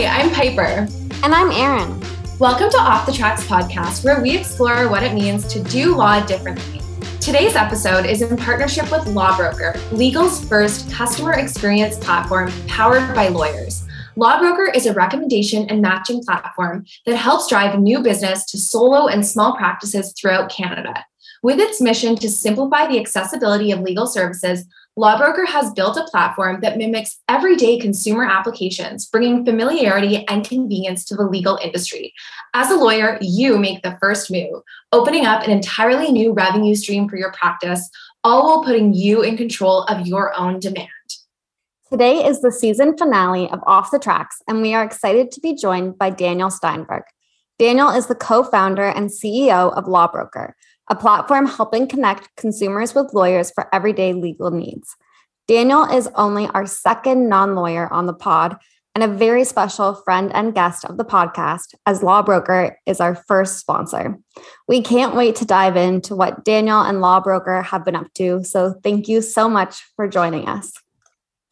Hi, I'm Piper. And I'm Erin. Welcome to Off the Tracks podcast, where we explore what it means to do law differently. Today's episode is in partnership with Lawbroker, legal's first customer experience platform powered by lawyers. Lawbroker is a recommendation and matching platform that helps drive new business to solo and small practices throughout Canada. With its mission to simplify the accessibility of legal services, Lawbroker has built a platform that mimics everyday consumer applications, bringing familiarity and convenience to the legal industry. As a lawyer, you make the first move, opening up an entirely new revenue stream for your practice, all while putting you in control of your own demand. Today is the season finale of Off the Tracks, and we are excited to be joined by Daniel Steinberg. Daniel is the co founder and CEO of Lawbroker, a platform helping connect consumers with lawyers for everyday legal needs. Daniel is only our second non lawyer on the pod and a very special friend and guest of the podcast, as Lawbroker is our first sponsor. We can't wait to dive into what Daniel and Lawbroker have been up to. So, thank you so much for joining us.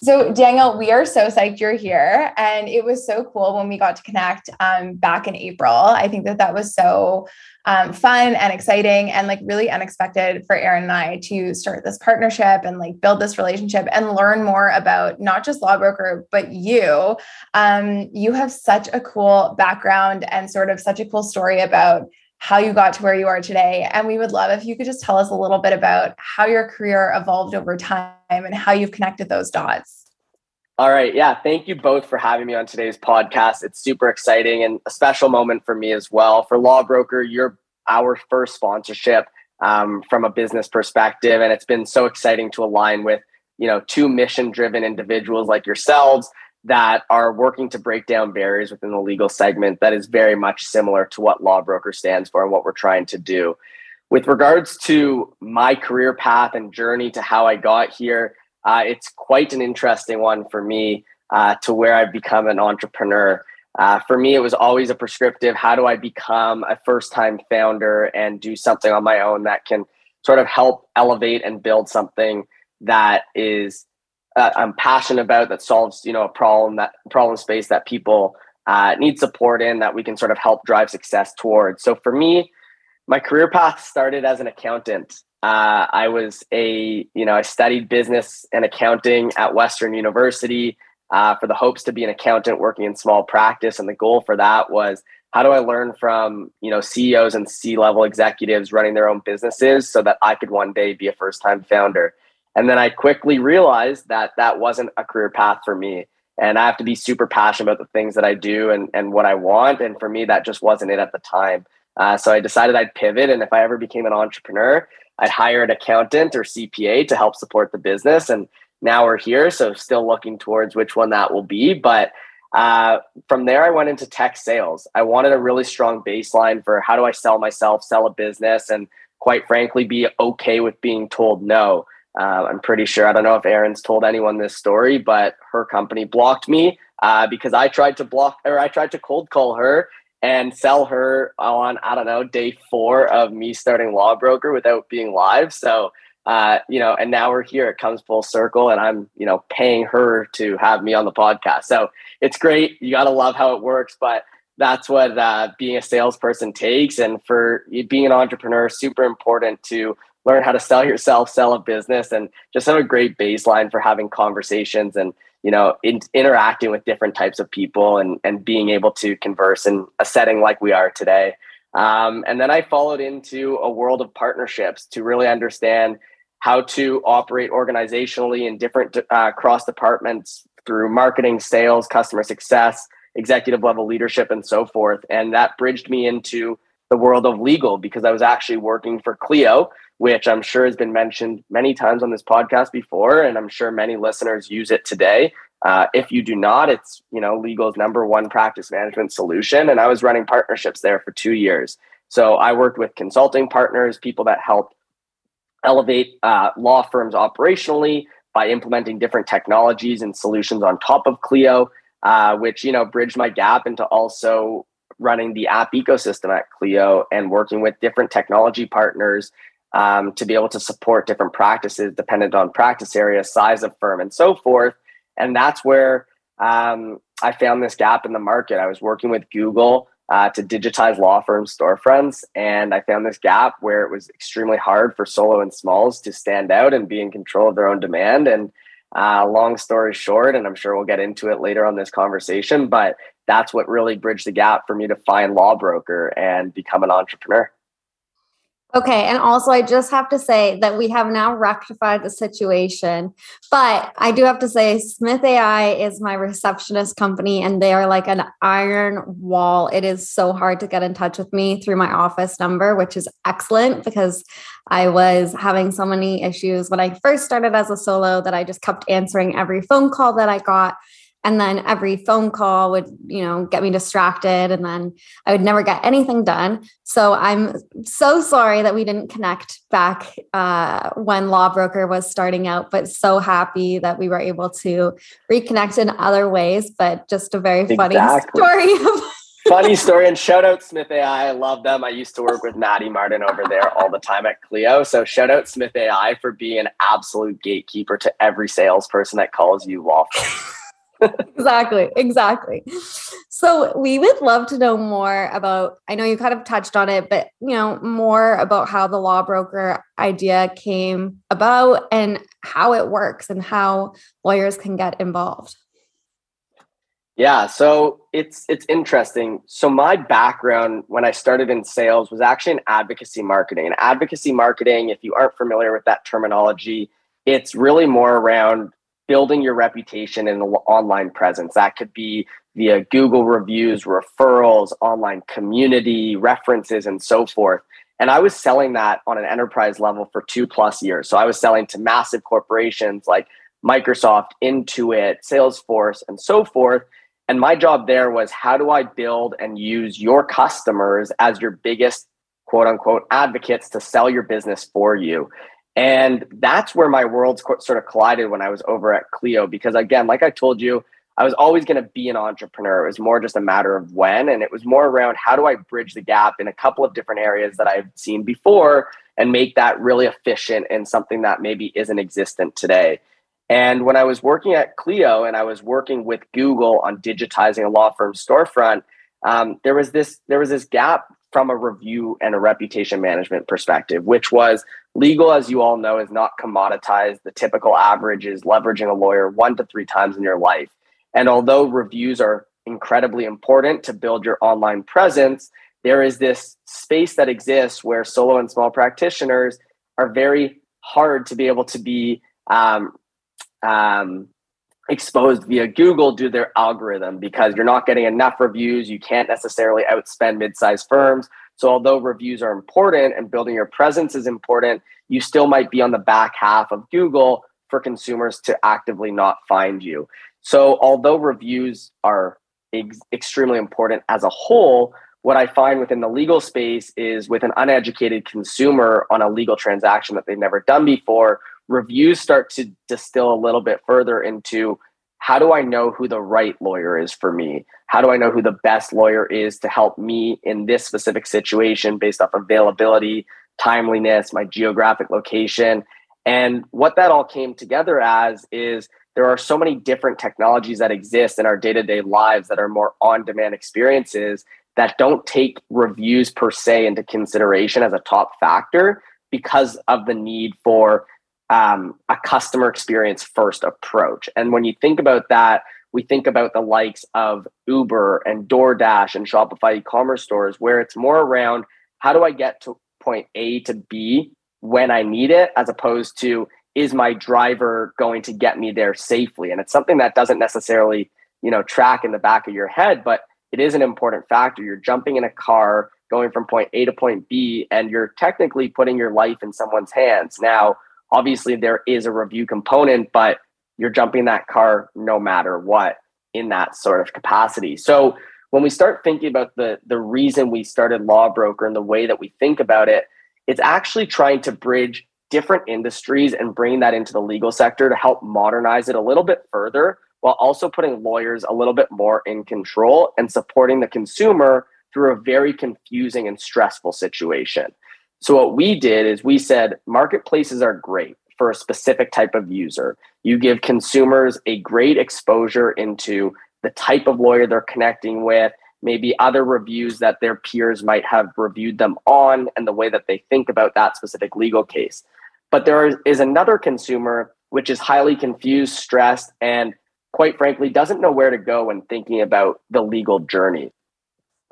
So, Daniel, we are so psyched you're here. And it was so cool when we got to connect um, back in April. I think that that was so um, fun and exciting and like really unexpected for Erin and I to start this partnership and like build this relationship and learn more about not just Lawbroker, but you. Um, you have such a cool background and sort of such a cool story about how you got to where you are today. And we would love if you could just tell us a little bit about how your career evolved over time and how you've connected those dots. All right. Yeah. Thank you both for having me on today's podcast. It's super exciting and a special moment for me as well. For Lawbroker, you're our first sponsorship um, from a business perspective. And it's been so exciting to align with, you know, two mission driven individuals like yourselves that are working to break down barriers within the legal segment that is very much similar to what Lawbroker stands for and what we're trying to do. With regards to my career path and journey to how I got here, uh, it's quite an interesting one for me uh, to where I've become an entrepreneur. Uh, for me, it was always a prescriptive how do I become a first time founder and do something on my own that can sort of help elevate and build something that is uh, I'm passionate about that solves you know a problem that problem space that people uh, need support in that we can sort of help drive success towards. So for me, my career path started as an accountant. Uh, I was a you know I studied business and accounting at Western University uh, for the hopes to be an accountant working in small practice, and the goal for that was how do I learn from you know CEOs and C level executives running their own businesses so that I could one day be a first time founder. And then I quickly realized that that wasn't a career path for me. And I have to be super passionate about the things that I do and, and what I want. And for me, that just wasn't it at the time. Uh, so I decided I'd pivot. And if I ever became an entrepreneur, I'd hire an accountant or CPA to help support the business. And now we're here. So still looking towards which one that will be. But uh, from there, I went into tech sales. I wanted a really strong baseline for how do I sell myself, sell a business, and quite frankly, be okay with being told no. Uh, I'm pretty sure. I don't know if Erin's told anyone this story, but her company blocked me uh, because I tried to block or I tried to cold call her and sell her on I don't know day four of me starting Lawbroker without being live. So uh, you know, and now we're here. It comes full circle, and I'm you know paying her to have me on the podcast. So it's great. You got to love how it works, but that's what uh, being a salesperson takes. And for being an entrepreneur, super important to learn how to sell yourself, sell a business, and just have a great baseline for having conversations and you know in, interacting with different types of people and and being able to converse in a setting like we are today. Um, and then I followed into a world of partnerships to really understand how to operate organizationally in different uh, cross departments through marketing, sales, customer success, executive level leadership, and so forth. And that bridged me into the world of legal because I was actually working for Clio, which I'm sure has been mentioned many times on this podcast before, and I'm sure many listeners use it today. Uh, if you do not, it's you know legal's number one practice management solution, and I was running partnerships there for two years. So I worked with consulting partners, people that helped elevate uh, law firms operationally by implementing different technologies and solutions on top of Clio, uh, which you know bridged my gap into also running the app ecosystem at Clio and working with different technology partners um, to be able to support different practices dependent on practice area, size of firm, and so forth. And that's where um, I found this gap in the market. I was working with Google uh, to digitize law firm storefronts. And I found this gap where it was extremely hard for solo and smalls to stand out and be in control of their own demand. And uh, long story short, and I'm sure we'll get into it later on this conversation, but that's what really bridged the gap for me to find Law Broker and become an entrepreneur. Okay. And also, I just have to say that we have now rectified the situation. But I do have to say, Smith AI is my receptionist company, and they are like an iron wall. It is so hard to get in touch with me through my office number, which is excellent because I was having so many issues when I first started as a solo that I just kept answering every phone call that I got and then every phone call would you know get me distracted and then i would never get anything done. So i'm so sorry that we didn't connect back uh, when law broker was starting out but so happy that we were able to reconnect in other ways but just a very funny story funny story and shout out smith ai i. Love them. I used to work with maddie martin over there all the time at clio. So shout out smith ai for being an absolute gatekeeper to every salesperson that calls you law firm exactly exactly. So we would love to know more about i know you kind of touched on it but you know more about how the law broker idea came about and how it works and how lawyers can get involved. Yeah so it's it's interesting. So my background when i started in sales was actually in advocacy marketing. And advocacy marketing if you aren't familiar with that terminology it's really more around building your reputation and online presence. That could be via Google reviews, referrals, online community, references, and so forth. And I was selling that on an enterprise level for two plus years. So I was selling to massive corporations like Microsoft, Intuit, Salesforce, and so forth. And my job there was how do I build and use your customers as your biggest quote unquote advocates to sell your business for you? And that's where my worlds sort of collided when I was over at Clio. Because again, like I told you, I was always going to be an entrepreneur. It was more just a matter of when. And it was more around how do I bridge the gap in a couple of different areas that I've seen before and make that really efficient and something that maybe isn't existent today. And when I was working at Clio and I was working with Google on digitizing a law firm storefront, um, there was this there was this gap from a review and a reputation management perspective, which was legal, as you all know, is not commoditized. The typical average is leveraging a lawyer one to three times in your life. And although reviews are incredibly important to build your online presence, there is this space that exists where solo and small practitioners are very hard to be able to be um, um, exposed via Google due to their algorithm because you're not getting enough reviews. You can't necessarily outspend mid-sized firms. So although reviews are important and building your presence is important, you still might be on the back half of Google for consumers to actively not find you. So although reviews are ex- extremely important as a whole, what I find within the legal space is with an uneducated consumer on a legal transaction that they've never done before, reviews start to distill a little bit further into how do I know who the right lawyer is for me? How do I know who the best lawyer is to help me in this specific situation based off availability, timeliness, my geographic location? And what that all came together as is there are so many different technologies that exist in our day to day lives that are more on demand experiences that don't take reviews per se into consideration as a top factor because of the need for um, a customer experience first approach. And when you think about that, we think about the likes of Uber and DoorDash and Shopify e commerce stores, where it's more around how do I get to point A to B when I need it, as opposed to is my driver going to get me there safely? And it's something that doesn't necessarily, you know, track in the back of your head, but it is an important factor. You're jumping in a car, going from point A to point B, and you're technically putting your life in someone's hands. Now, obviously there is a review component, but you're jumping that car no matter what in that sort of capacity. So when we start thinking about the the reason we started Law Broker and the way that we think about it, it's actually trying to bridge different industries and bring that into the legal sector to help modernize it a little bit further while also putting lawyers a little bit more in control and supporting the consumer through a very confusing and stressful situation. So what we did is we said marketplaces are great for a specific type of user. You give consumers a great exposure into the type of lawyer they're connecting with, maybe other reviews that their peers might have reviewed them on, and the way that they think about that specific legal case. But there is another consumer which is highly confused, stressed, and quite frankly, doesn't know where to go when thinking about the legal journey.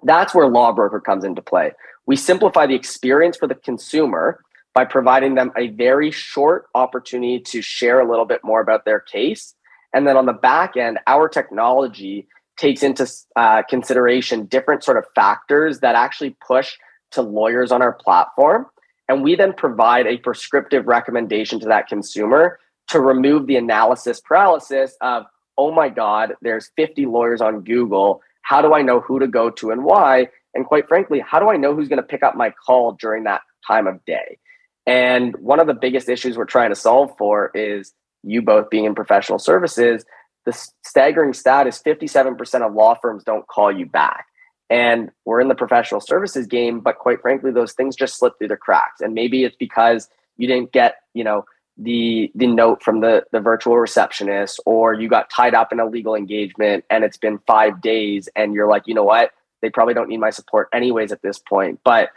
That's where Lawbroker comes into play. We simplify the experience for the consumer by providing them a very short opportunity to share a little bit more about their case. And then on the back end, our technology takes into uh, consideration different sort of factors that actually push to lawyers on our platform. And we then provide a prescriptive recommendation to that consumer to remove the analysis paralysis of, oh my God, there's 50 lawyers on Google. How do I know who to go to and why? And quite frankly, how do I know who's going to pick up my call during that time of day? And one of the biggest issues we're trying to solve for is you both being in professional services. The staggering stat is 57% of law firms don't call you back. And we're in the professional services game, but quite frankly, those things just slip through the cracks. And maybe it's because you didn't get, you know, the the note from the the virtual receptionist or you got tied up in a legal engagement and it's been 5 days and you're like you know what? They probably don't need my support anyways at this point. But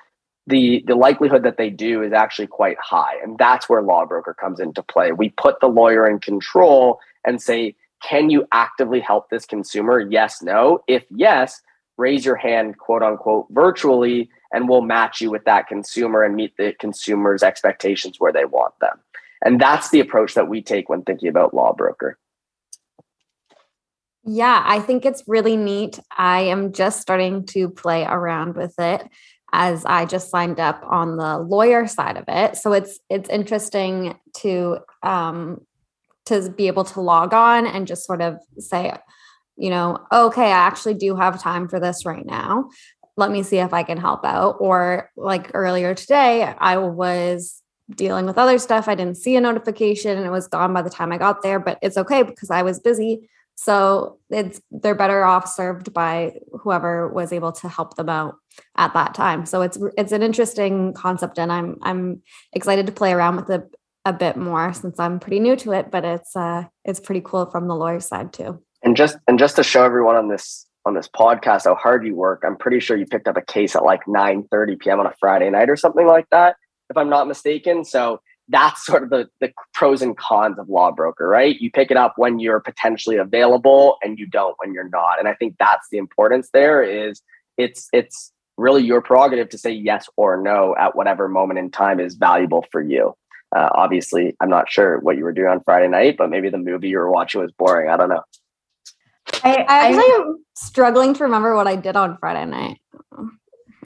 the the likelihood that they do is actually quite high and that's where lawbroker comes into play. We put the lawyer in control and say can you actively help this consumer? Yes no. If yes raise your hand quote unquote virtually and we'll match you with that consumer and meet the consumer's expectations where they want them and that's the approach that we take when thinking about Lawbroker. Yeah, I think it's really neat. I am just starting to play around with it as I just signed up on the lawyer side of it. So it's it's interesting to um to be able to log on and just sort of say, you know, okay, I actually do have time for this right now. Let me see if I can help out. Or like earlier today, I was dealing with other stuff. I didn't see a notification and it was gone by the time I got there, but it's okay because I was busy. So it's they're better off served by whoever was able to help them out at that time. So it's it's an interesting concept and I'm I'm excited to play around with it a bit more since I'm pretty new to it, but it's uh it's pretty cool from the lawyer side too. And just and just to show everyone on this on this podcast how hard you work, I'm pretty sure you picked up a case at like 9 30 p.m. on a Friday night or something like that if I'm not mistaken. So that's sort of the, the pros and cons of Lawbroker, right? You pick it up when you're potentially available and you don't when you're not. And I think that's the importance there is it's it's really your prerogative to say yes or no at whatever moment in time is valuable for you. Uh, obviously, I'm not sure what you were doing on Friday night, but maybe the movie you were watching was boring. I don't know. I, I actually am struggling to remember what I did on Friday night.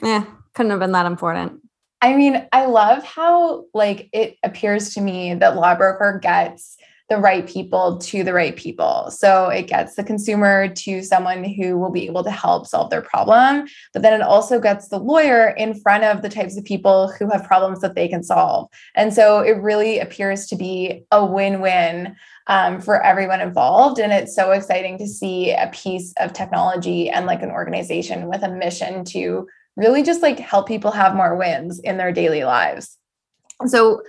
Yeah, couldn't have been that important. I mean, I love how like it appears to me that Lawbroker gets the right people to the right people. So it gets the consumer to someone who will be able to help solve their problem, but then it also gets the lawyer in front of the types of people who have problems that they can solve. And so it really appears to be a win-win um, for everyone involved. And it's so exciting to see a piece of technology and like an organization with a mission to really just like help people have more wins in their daily lives. So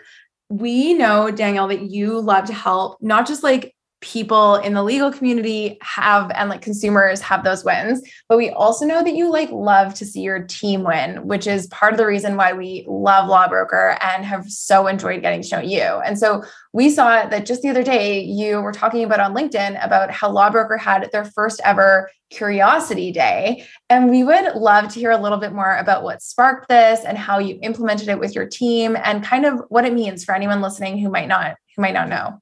we know, Daniel, that you love to help not just like people in the legal community have and like consumers have those wins. But we also know that you like love to see your team win which is part of the reason why we love lawbroker and have so enjoyed getting to know you. And so we saw that just the other day you were talking about on linkedin about how lawbroker had their first ever curiosity day. And we would love to hear a little bit more about what sparked this and how you implemented it with your team and kind of what it means for anyone listening who might not who might not know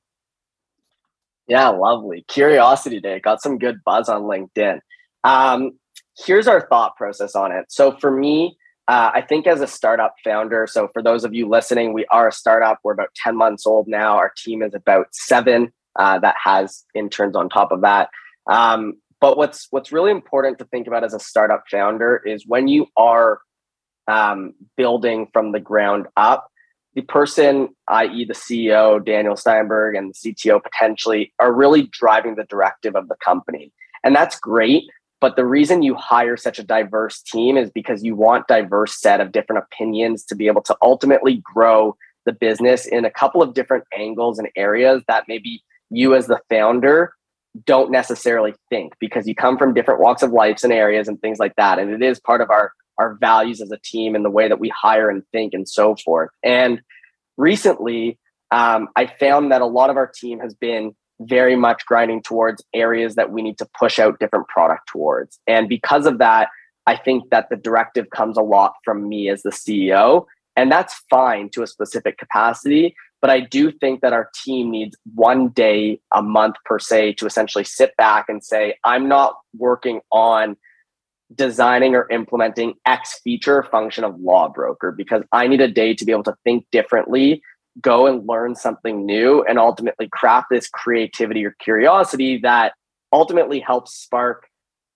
yeah, lovely. Curiosity Day got some good buzz on LinkedIn. Um, here's our thought process on it. So for me, uh, I think as a startup founder, so for those of you listening, we are a startup. We're about 10 months old now. Our team is about seven uh, that has interns on top of that. Um, but what's what's really important to think about as a startup founder is when you are um, building from the ground up, the person, i.e., the CEO, Daniel Steinberg, and the CTO potentially are really driving the directive of the company. And that's great. But the reason you hire such a diverse team is because you want diverse set of different opinions to be able to ultimately grow the business in a couple of different angles and areas that maybe you as the founder don't necessarily think because you come from different walks of lives and areas and things like that. And it is part of our our values as a team and the way that we hire and think and so forth. And recently, um, I found that a lot of our team has been very much grinding towards areas that we need to push out different product towards. And because of that, I think that the directive comes a lot from me as the CEO. And that's fine to a specific capacity. But I do think that our team needs one day a month per se to essentially sit back and say, I'm not working on designing or implementing X feature function of Lawbroker because I need a day to be able to think differently, go and learn something new, and ultimately craft this creativity or curiosity that ultimately helps spark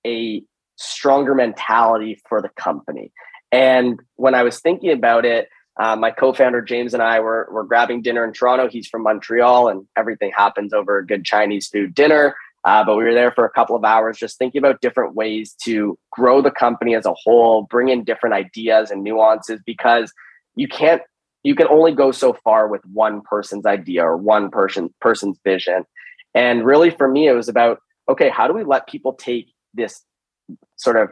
a stronger mentality for the company. And when I was thinking about it, uh, my co-founder James and I were were grabbing dinner in Toronto. He's from Montreal, and everything happens over a good Chinese food dinner. Uh, but we were there for a couple of hours, just thinking about different ways to grow the company as a whole, bring in different ideas and nuances, because you can't you can only go so far with one person's idea or one person person's vision. And really, for me, it was about okay, how do we let people take this sort of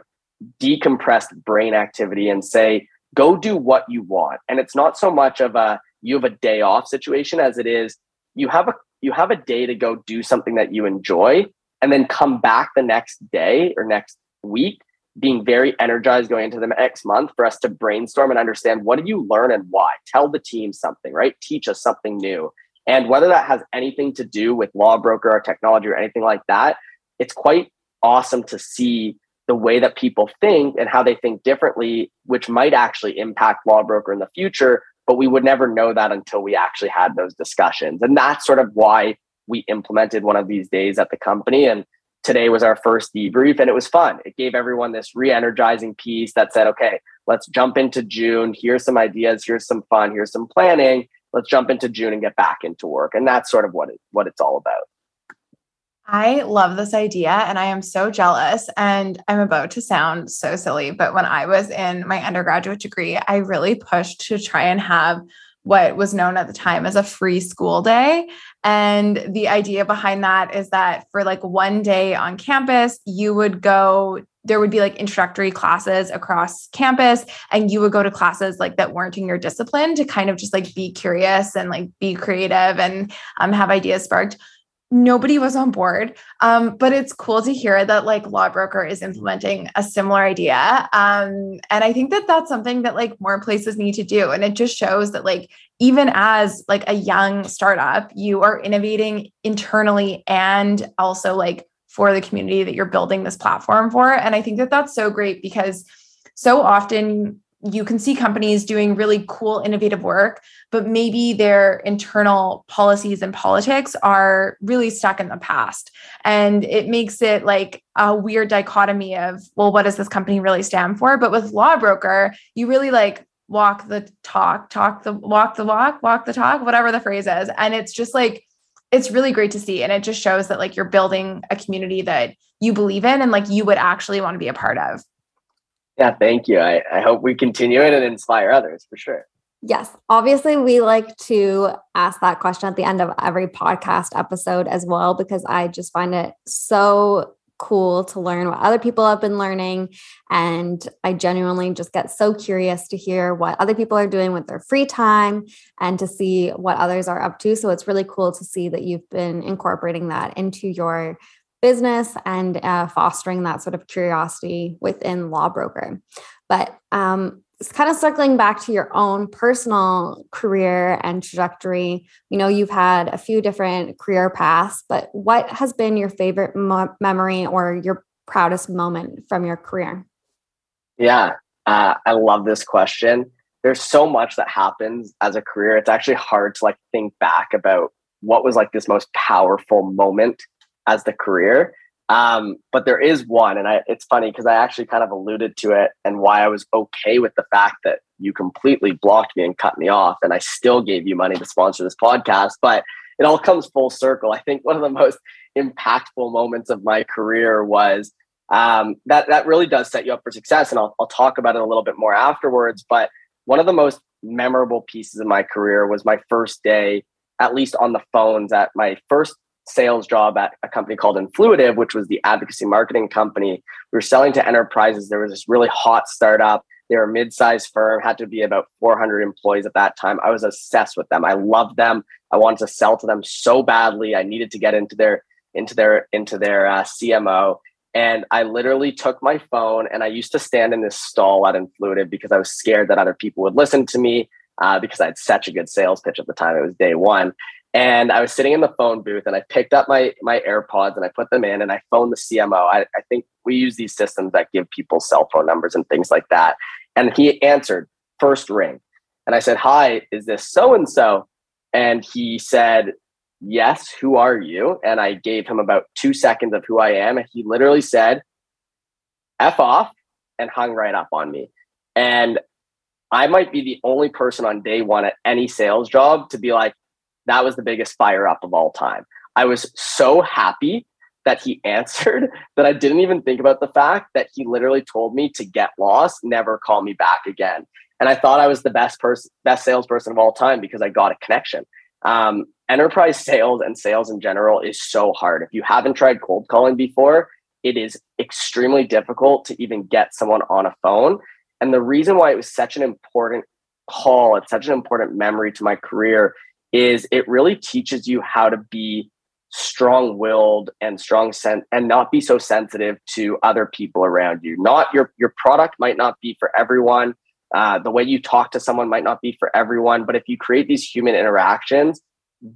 decompressed brain activity and say, go do what you want. And it's not so much of a you have a day off situation as it is you have a you have a day to go do something that you enjoy and then come back the next day or next week being very energized going into the next month for us to brainstorm and understand what did you learn and why tell the team something right teach us something new and whether that has anything to do with Lawbroker or technology or anything like that it's quite awesome to see the way that people think and how they think differently, which might actually impact Lawbroker in the future. But we would never know that until we actually had those discussions. And that's sort of why we implemented one of these days at the company. And today was our first debrief, and it was fun. It gave everyone this re energizing piece that said, okay, let's jump into June. Here's some ideas. Here's some fun. Here's some planning. Let's jump into June and get back into work. And that's sort of what it, what it's all about. I love this idea and I am so jealous. And I'm about to sound so silly, but when I was in my undergraduate degree, I really pushed to try and have what was known at the time as a free school day. And the idea behind that is that for like one day on campus, you would go there would be like introductory classes across campus and you would go to classes like that weren't in your discipline to kind of just like be curious and like be creative and um, have ideas sparked nobody was on board. Um, but it's cool to hear that like Lawbroker is implementing a similar idea. Um, and I think that that's something that like more places need to do. And it just shows that like even as like a young startup, you are innovating internally and also like for the community that you're building this platform for. And I think that that's so great because so often you can see companies doing really cool, innovative work, but maybe their internal policies and politics are really stuck in the past. And it makes it like a weird dichotomy of, well, what does this company really stand for? But with Lawbroker, you really like walk the talk, talk the walk the walk, walk the talk, whatever the phrase is. And it's just like, it's really great to see. And it just shows that like you're building a community that you believe in and like you would actually want to be a part of. Yeah, thank you. I, I hope we continue it and inspire others for sure. Yes. Obviously, we like to ask that question at the end of every podcast episode as well, because I just find it so cool to learn what other people have been learning. And I genuinely just get so curious to hear what other people are doing with their free time and to see what others are up to. So it's really cool to see that you've been incorporating that into your business and uh, fostering that sort of curiosity within Lawbroker. But um, it's kind of circling back to your own personal career and trajectory. You know, you've had a few different career paths, but what has been your favorite mo- memory or your proudest moment from your career? Yeah, uh, I love this question. There's so much that happens as a career. It's actually hard to like think back about what was like this most powerful moment as the career. Um, but there is one, and I, it's funny because I actually kind of alluded to it and why I was okay with the fact that you completely blocked me and cut me off, and I still gave you money to sponsor this podcast. But it all comes full circle. I think one of the most impactful moments of my career was um, that that really does set you up for success, and I'll, I'll talk about it a little bit more afterwards. But one of the most memorable pieces of my career was my first day, at least on the phones, at my first sales job at a company called Influitive, which was the advocacy marketing company. We were selling to enterprises. There was this really hot startup. They were a mid-sized firm, had to be about 400 employees at that time. I was obsessed with them. I loved them. I wanted to sell to them so badly. I needed to get into their into their into their uh, CMO. And I literally took my phone and I used to stand in this stall at Influitive because I was scared that other people would listen to me uh, because I had such a good sales pitch at the time. It was day one. And I was sitting in the phone booth and I picked up my my AirPods and I put them in and I phoned the CMO. I, I think we use these systems that give people cell phone numbers and things like that. And he answered first ring. And I said, Hi, is this so and so? And he said, Yes, who are you? And I gave him about two seconds of who I am. And he literally said, F off and hung right up on me. And I might be the only person on day one at any sales job to be like, that was the biggest fire up of all time. I was so happy that he answered that I didn't even think about the fact that he literally told me to get lost, never call me back again. And I thought I was the best person, best salesperson of all time because I got a connection. Um, enterprise sales and sales in general is so hard. If you haven't tried cold calling before, it is extremely difficult to even get someone on a phone. And the reason why it was such an important call, it's such an important memory to my career is it really teaches you how to be strong-willed and strong sen- and not be so sensitive to other people around you. Not your your product might not be for everyone. Uh, the way you talk to someone might not be for everyone, but if you create these human interactions,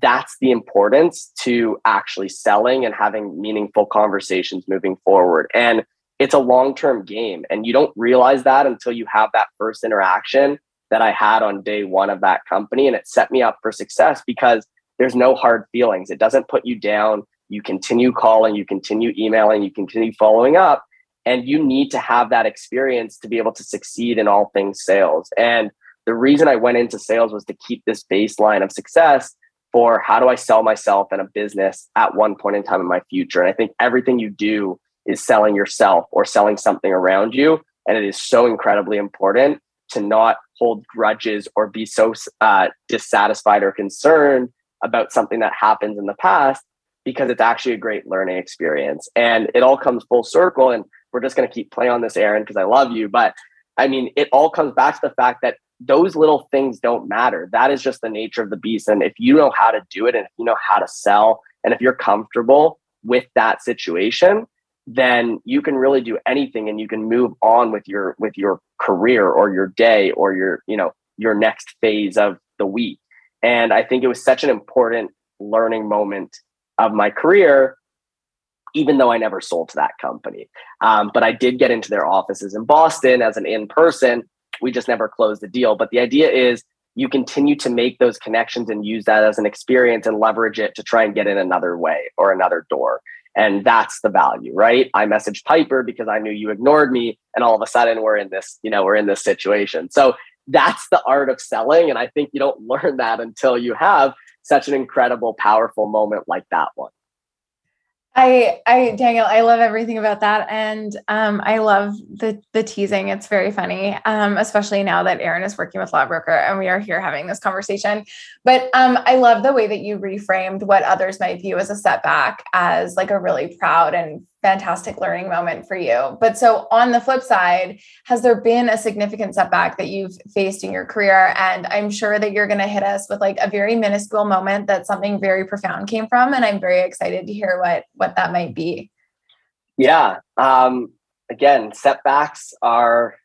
that's the importance to actually selling and having meaningful conversations moving forward. And it's a long-term game, and you don't realize that until you have that first interaction that I had on day one of that company. And it set me up for success because there's no hard feelings. It doesn't put you down. You continue calling, you continue emailing, you continue following up. And you need to have that experience to be able to succeed in all things sales. And the reason I went into sales was to keep this baseline of success for how do I sell myself and a business at one point in time in my future. And I think everything you do is selling yourself or selling something around you. And it is so incredibly important to not hold grudges or be so uh, dissatisfied or concerned about something that happens in the past because it's actually a great learning experience. And it all comes full circle and we're just going to keep playing on this Erin because i love you. But i mean it all comes back to the fact that those little things don't matter. That is just the nature of the beast. And if you know how to do it and if you know how to sell and if you're comfortable with that situation then you can really do anything and you can move on with your with your career or your day or your you know your next phase of the week. And i think it was such an important learning moment of my career even though i never sold to that company. Um, but i did get into their offices in boston as an in-person. We just never closed the deal. But the idea is you continue to make those connections and use that as an experience and leverage it to try and get in another way or another door and that's the value, right? I messaged Piper because I knew you ignored me. And all of a sudden we're in this, you know, we're in this situation. So that's the art of selling. And I think you don't learn that until you have such an incredible, powerful moment like that one. I, I, Daniel, I love everything about that, and um, I love the the teasing. It's very funny, um, especially now that Erin is working with Lawbroker and we are here having this conversation. But um, I love the way that you reframed what others might view as a setback as like a really proud and fantastic learning moment for you. But so on the flip side, has there been a significant setback that you've faced in your career? And I'm sure that you're going to hit us with like a very minuscule moment that something very profound came from. And I'm very excited to hear what what that might be. Yeah. Um, again, setbacks are.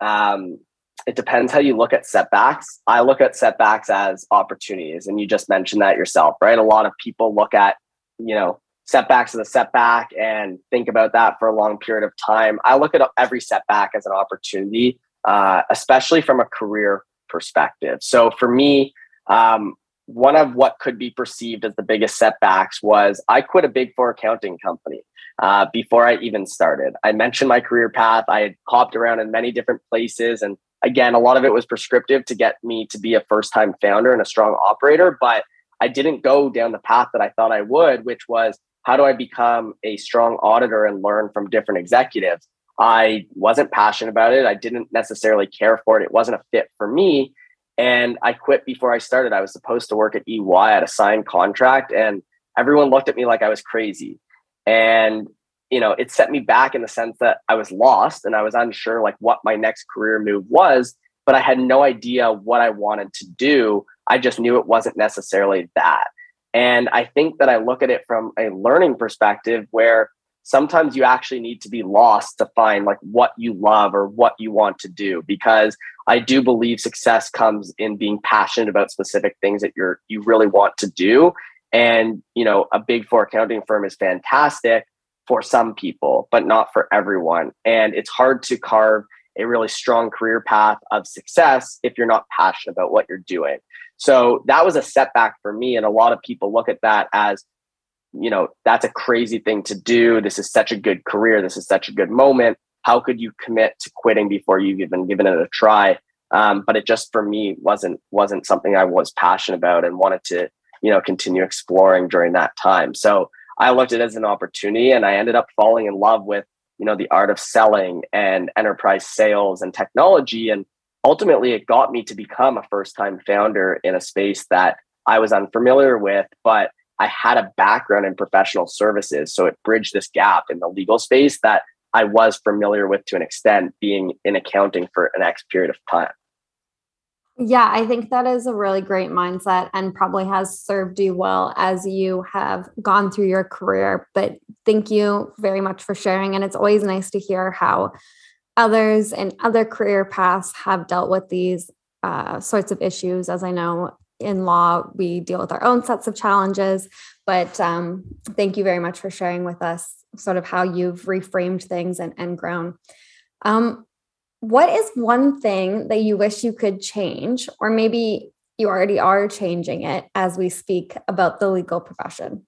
Um, it depends how you look at setbacks. I look at setbacks as opportunities, and you just mentioned that yourself, right? A lot of people look at you know setbacks as a setback and think about that for a long period of time. I look at every setback as an opportunity, uh, especially from a career perspective. So for me, um, one of what could be perceived as the biggest setbacks was I quit a big four accounting company uh, before I even started. I mentioned my career path. I had hopped around in many different places. And again, a lot of it was prescriptive to get me to be a first time founder and a strong operator. But I didn't go down the path that I thought I would, which was how do I become a strong auditor and learn from different executives? I wasn't passionate about it. I didn't necessarily care for it. It wasn't a fit for me. And I quit before I started. I was supposed to work at EY at a signed contract. And everyone looked at me like I was crazy. And, you know, it set me back in the sense that I was lost and I was unsure like what my next career move was, but I had no idea what I wanted to do. I just knew it wasn't necessarily that. And I think that I look at it from a learning perspective where sometimes you actually need to be lost to find like what you love or what you want to do because I do believe success comes in being passionate about specific things that you're you really want to do and, you know, a big four accounting firm is fantastic for some people, but not for everyone. And it's hard to carve a really strong career path of success if you're not passionate about what you're doing. So that was a setback for me. And a lot of people look at that as, you know, that's a crazy thing to do. This is such a good career. This is such a good moment. How could you commit to quitting before you've even given it a try? Um, but it just for me wasn't wasn't something I was passionate about and wanted to you know continue exploring during that time so i looked at it as an opportunity and i ended up falling in love with you know the art of selling and enterprise sales and technology and ultimately it got me to become a first time founder in a space that i was unfamiliar with but i had a background in professional services so it bridged this gap in the legal space that i was familiar with to an extent being in accounting for an x period of time yeah, I think that is a really great mindset and probably has served you well as you have gone through your career. But thank you very much for sharing. And it's always nice to hear how others and other career paths have dealt with these uh, sorts of issues. As I know in law, we deal with our own sets of challenges. But um, thank you very much for sharing with us sort of how you've reframed things and, and grown. Um, what is one thing that you wish you could change, or maybe you already are changing it as we speak about the legal profession?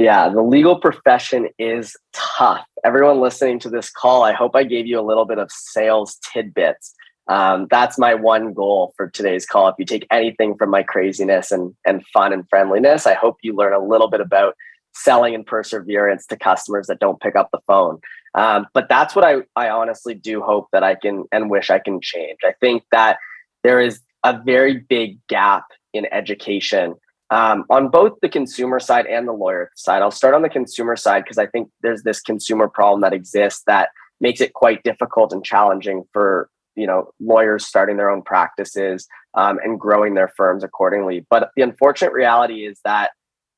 Yeah, the legal profession is tough. Everyone listening to this call, I hope I gave you a little bit of sales tidbits. Um, that's my one goal for today's call. If you take anything from my craziness and, and fun and friendliness, I hope you learn a little bit about selling and perseverance to customers that don't pick up the phone. Um, but that's what I, I honestly do hope that I can and wish I can change. I think that there is a very big gap in education um, on both the consumer side and the lawyer side. I'll start on the consumer side because I think there's this consumer problem that exists that makes it quite difficult and challenging for you know lawyers starting their own practices um, and growing their firms accordingly. But the unfortunate reality is that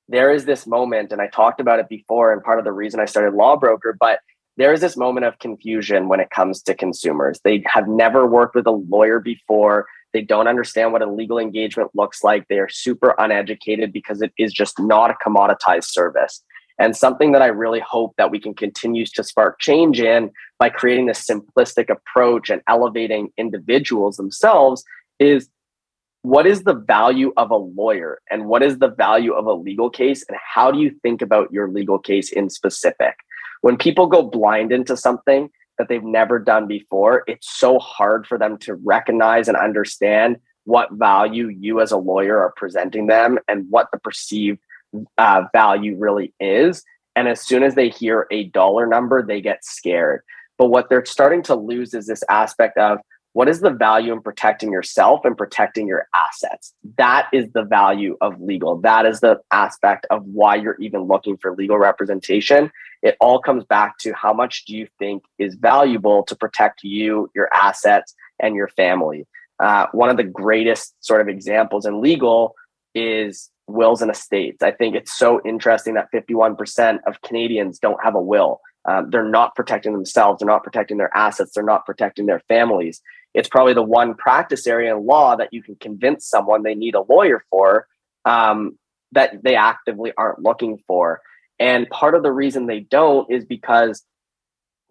there is this moment, and I talked about it before, and part of the reason I started Law Broker, but there is this moment of confusion when it comes to consumers. They have never worked with a lawyer before. They don't understand what a legal engagement looks like. They are super uneducated because it is just not a commoditized service. And something that I really hope that we can continue to spark change in by creating this simplistic approach and elevating individuals themselves is what is the value of a lawyer and what is the value of a legal case and how do you think about your legal case in specific when people go blind into something that they've never done before it's so hard for them to recognize and understand what value you as a lawyer are presenting them and what the perceived uh, value really is. And as soon as they hear a dollar number they get scared. But what they're starting to lose is this aspect of what is the value in protecting yourself and protecting your assets? That is the value of legal. That is the aspect of why you're even looking for legal representation it all comes back to how much do you think is valuable to protect you your assets and your family. Uh, one of the greatest sort of examples in legal is wills and estates. I think it's so interesting that 51% of canadians don't have a will. Um, they're not protecting themselves. They're not protecting their assets. They're not protecting their families. It's probably the one practice area in law that you can convince someone they need a lawyer for um, that they actively aren't looking for. And part of the reason they don't is because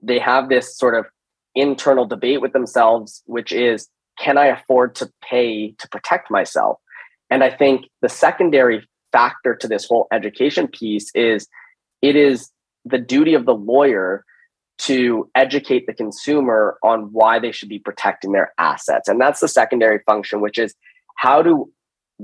they have this sort of internal debate with themselves, which is, can I afford to pay to protect myself? And I think the secondary factor to this whole education piece is it is the duty of the lawyer to educate the consumer on why they should be protecting their assets. And that's the secondary function, which is how do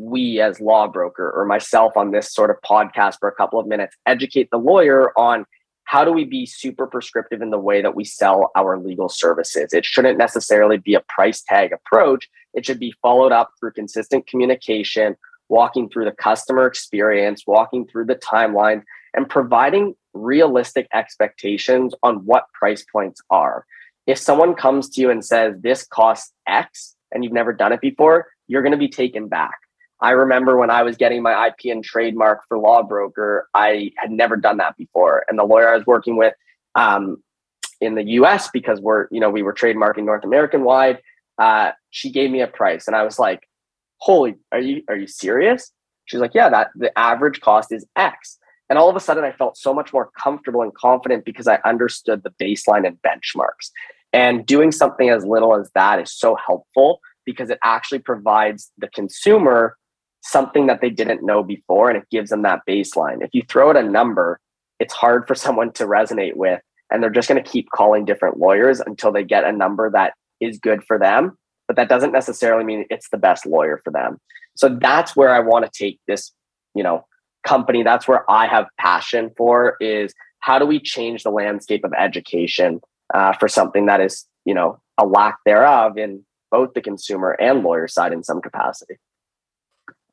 we as law broker or myself on this sort of podcast for a couple of minutes educate the lawyer on how do we be super prescriptive in the way that we sell our legal services it shouldn't necessarily be a price tag approach it should be followed up through consistent communication walking through the customer experience, walking through the timeline, and providing realistic expectations on what price points are. If someone comes to you and says this costs X and you've never done it before, you're going to be taken back. I remember when I was getting my IP and trademark for Lawbroker, I had never done that before. And the lawyer I was working with um, in the US, because we're, you know, we were trademarking North American wide, uh, she gave me a price and I was like, holy, are you, are you serious? She's like, yeah, that the average cost is X. And all of a sudden I felt so much more comfortable and confident because I understood the baseline and benchmarks. And doing something as little as that is so helpful because it actually provides the consumer something that they didn't know before and it gives them that baseline. If you throw out a number, it's hard for someone to resonate with and they're just going to keep calling different lawyers until they get a number that is good for them, but that doesn't necessarily mean it's the best lawyer for them. So that's where I want to take this, you know, company. That's where I have passion for is how do we change the landscape of education uh, for something that is, you know, a lack thereof in both the consumer and lawyer side in some capacity.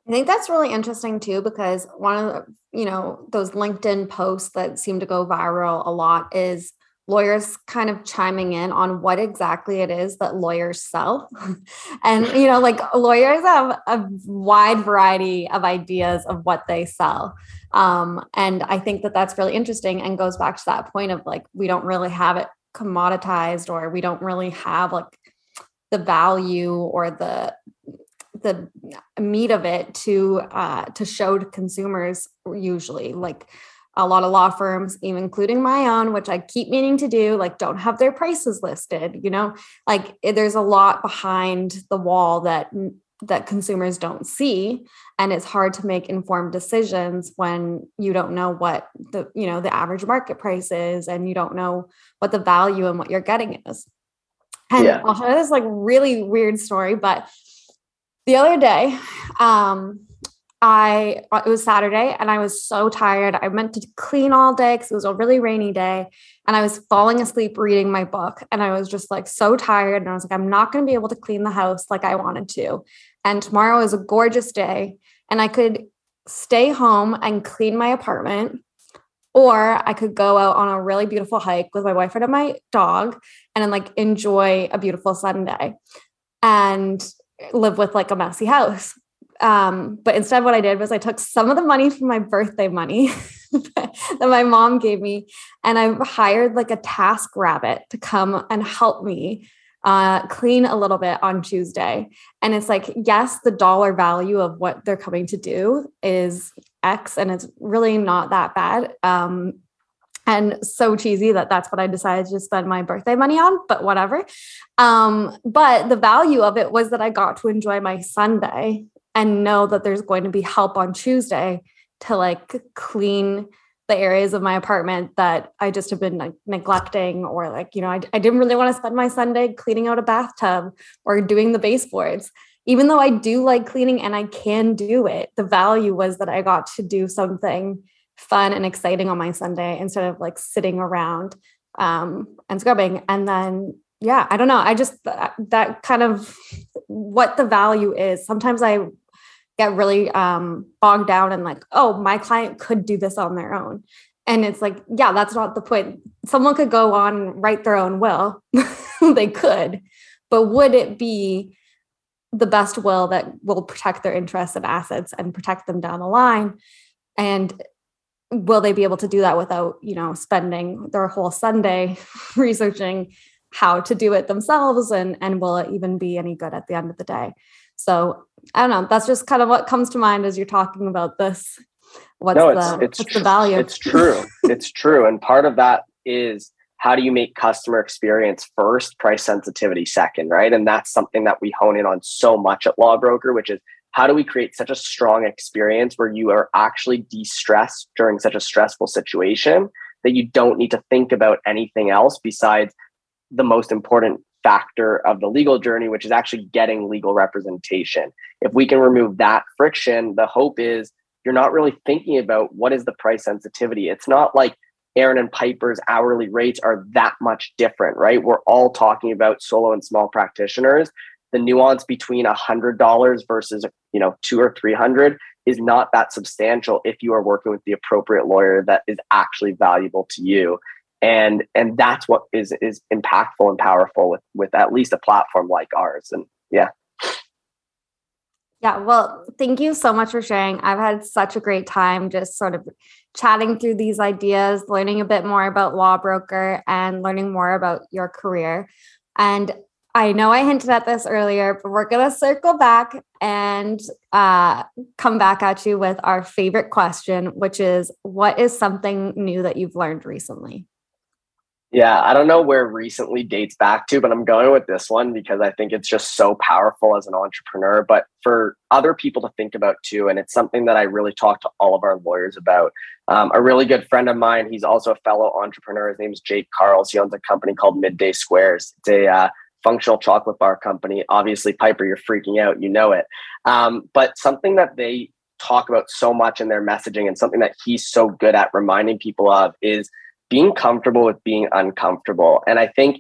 I think that's really interesting too, because one of the, you know, those LinkedIn posts that seem to go viral a lot is lawyers kind of chiming in on what exactly it is that lawyers sell. and, you know, like lawyers have a wide variety of ideas of what they sell. Um, and I think that that's really interesting and goes back to that point of like, we don't really have it commoditized or we don't really have like the value or the the meat of it to uh, to show to consumers usually like a lot of law firms even including my own which i keep meaning to do like don't have their prices listed you know like eh, there's a lot behind the wall that that consumers don't see and it's hard to make informed decisions when you don't know what the you know the average market price is and you don't know what the value and what you're getting is and yeah. i'll share this like really weird story but the other day, um, I it was Saturday and I was so tired. I meant to clean all day because it was a really rainy day. And I was falling asleep reading my book. And I was just like so tired. And I was like, I'm not going to be able to clean the house like I wanted to. And tomorrow is a gorgeous day. And I could stay home and clean my apartment. Or I could go out on a really beautiful hike with my boyfriend and my dog and then like enjoy a beautiful Sunday. And live with like a messy house. Um, but instead, what I did was I took some of the money from my birthday money that my mom gave me, and I hired like a TaskRabbit to come and help me uh, clean a little bit on Tuesday. And it's like, yes, the dollar value of what they're coming to do is X, and it's really not that bad. Um, and so cheesy that that's what I decided to spend my birthday money on, but whatever. Um, but the value of it was that I got to enjoy my Sunday and know that there's going to be help on Tuesday to like clean the areas of my apartment that I just have been like neglecting, or like, you know, I, I didn't really want to spend my Sunday cleaning out a bathtub or doing the baseboards. Even though I do like cleaning and I can do it, the value was that I got to do something fun and exciting on my Sunday instead of like sitting around um, and scrubbing. And then, yeah, I don't know. I just, that, that kind of what the value is. Sometimes I get really um, bogged down and like, oh, my client could do this on their own. And it's like, yeah, that's not the point. Someone could go on write their own will. they could. But would it be the best will that will protect their interests and assets and protect them down the line? And will they be able to do that without you know spending their whole sunday researching how to do it themselves and and will it even be any good at the end of the day? So i don't know. That's just kind of what comes to mind as you're talking about this. What's no, it's, the, it's what's tr- the value? it's true. It's true. And part of that is how do you make customer experience first price sensitivity second right? And that's something that we hone in on so much at Lawbroker which is how do we create such a strong experience where you are actually de-stressed during such a stressful situation that you don't need to think about anything else besides the most important factor of the legal journey which is actually getting legal representation? If we can remove that friction the hope is you're not really thinking about what is the price sensitivity. It's not like Erin and piper's hourly rates are that much different right? We're all talking about solo and small practitioners the nuance between a hundred dollars versus you know two or three hundred is not that substantial if you are working with the appropriate lawyer that is actually valuable to you. And and that's what is is impactful and powerful with with at least a platform like ours. And yeah. Yeah well thank you so much for sharing. I've had such a great time just sort of chatting through these ideas learning a bit more about Lawbroker and learning more about your career. And I know I hinted at this earlier, but we're going to circle back and uh, come back at you with our favorite question, which is what is something new that you've learned recently? Yeah, I don't know where recently dates back to, but I'm going with this one because I think it's just so powerful as an entrepreneur. But for other people to think about too, and it's something that I really talk to all of our lawyers about. Um, a really good friend of mine, he's also a fellow entrepreneur. His name is Jake Karls. He owns a company called Midday Squares. It's a uh, functional chocolate bar company. Obviously, Piper, you're freaking out. You know it. Um, but something that they talk about so much in their messaging and something that he's so good at reminding people of is being comfortable with being uncomfortable. And I think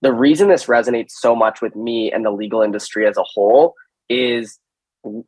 the reason this resonates so much with me and the legal industry as a whole is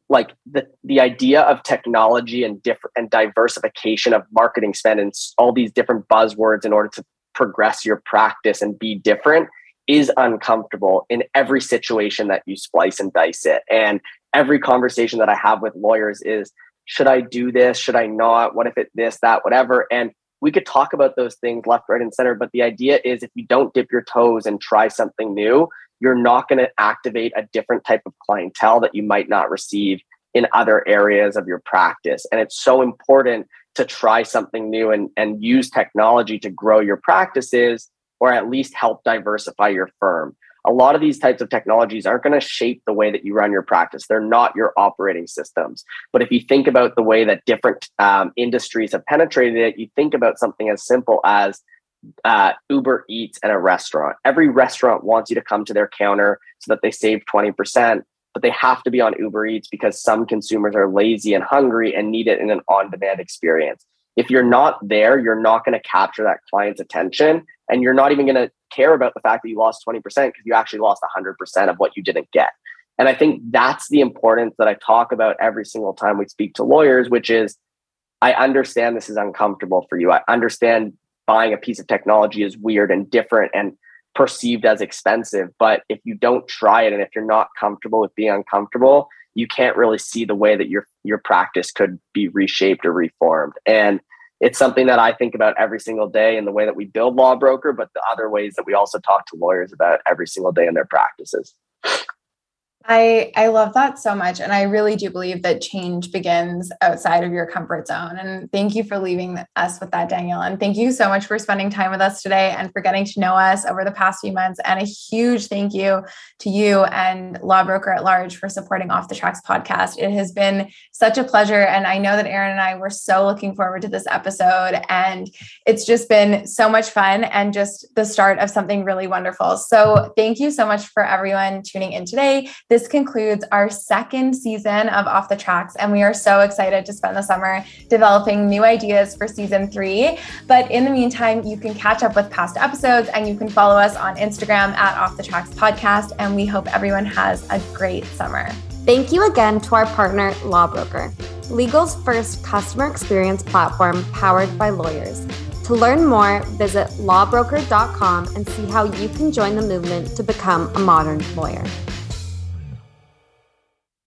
like the the idea of technology and different and diversification of marketing spend and all these different buzzwords in order to progress your practice and be different is uncomfortable in every situation that you splice and dice it. And every conversation that I have with lawyers is should I do this? Should I not? What if it this, that, whatever? And we could talk about those things left, right, and center. But the idea is if you don't dip your toes and try something new, you're not going to activate a different type of clientele that you might not receive in other areas of your practice. And it's so important to try something new and, and use technology to grow your practices or at least help diversify your firm. A lot of these types of technologies aren't going to shape the way that you run your practice. They're not your operating systems. But if you think about the way that different um, industries have penetrated it, you think about something as simple as uh, Uber Eats and a restaurant. Every restaurant wants you to come to their counter so that they save 20%, but they have to be on Uber Eats because some consumers are lazy and hungry and need it in an on demand experience if you're not there, you're not going to capture that client's attention and you're not even going to care about the fact that you lost 20% because you actually lost 100% of what you didn't get. And I think that's the importance that I talk about every single time we speak to lawyers, which is I understand this is uncomfortable for you. I understand buying a piece of technology is weird and different and perceived as expensive. But if you don't try it and if you're not comfortable with being uncomfortable, you can't really see the way that your your practice could be reshaped or reformed. And it's something that I think about every single day in the way that we build Lawbroker, but the other ways that we also talk to lawyers about every single day in their practices. I I love that so much and I really do believe that change begins outside of your comfort zone and thank you for leaving us with that Daniel and thank you so much for spending time with us today and for getting to know us over the past few months and a huge thank you to you and Lawbroker at Large for supporting Off the Tracks podcast. It has been such a pleasure and I know that Erin and I were so looking forward to this episode and it's just been so much fun and just the start of something really wonderful. So thank you so much for everyone tuning in today. This concludes our second season of Off the Tracks, and we are so excited to spend the summer developing new ideas for season three. But in the meantime, you can catch up with past episodes and you can follow us on Instagram at Off the Tracks Podcast. And we hope everyone has a great summer. Thank you again to our partner, Lawbroker, legal's first customer experience platform powered by lawyers. To learn more, visit lawbroker.com and see how you can join the movement to become a modern lawyer.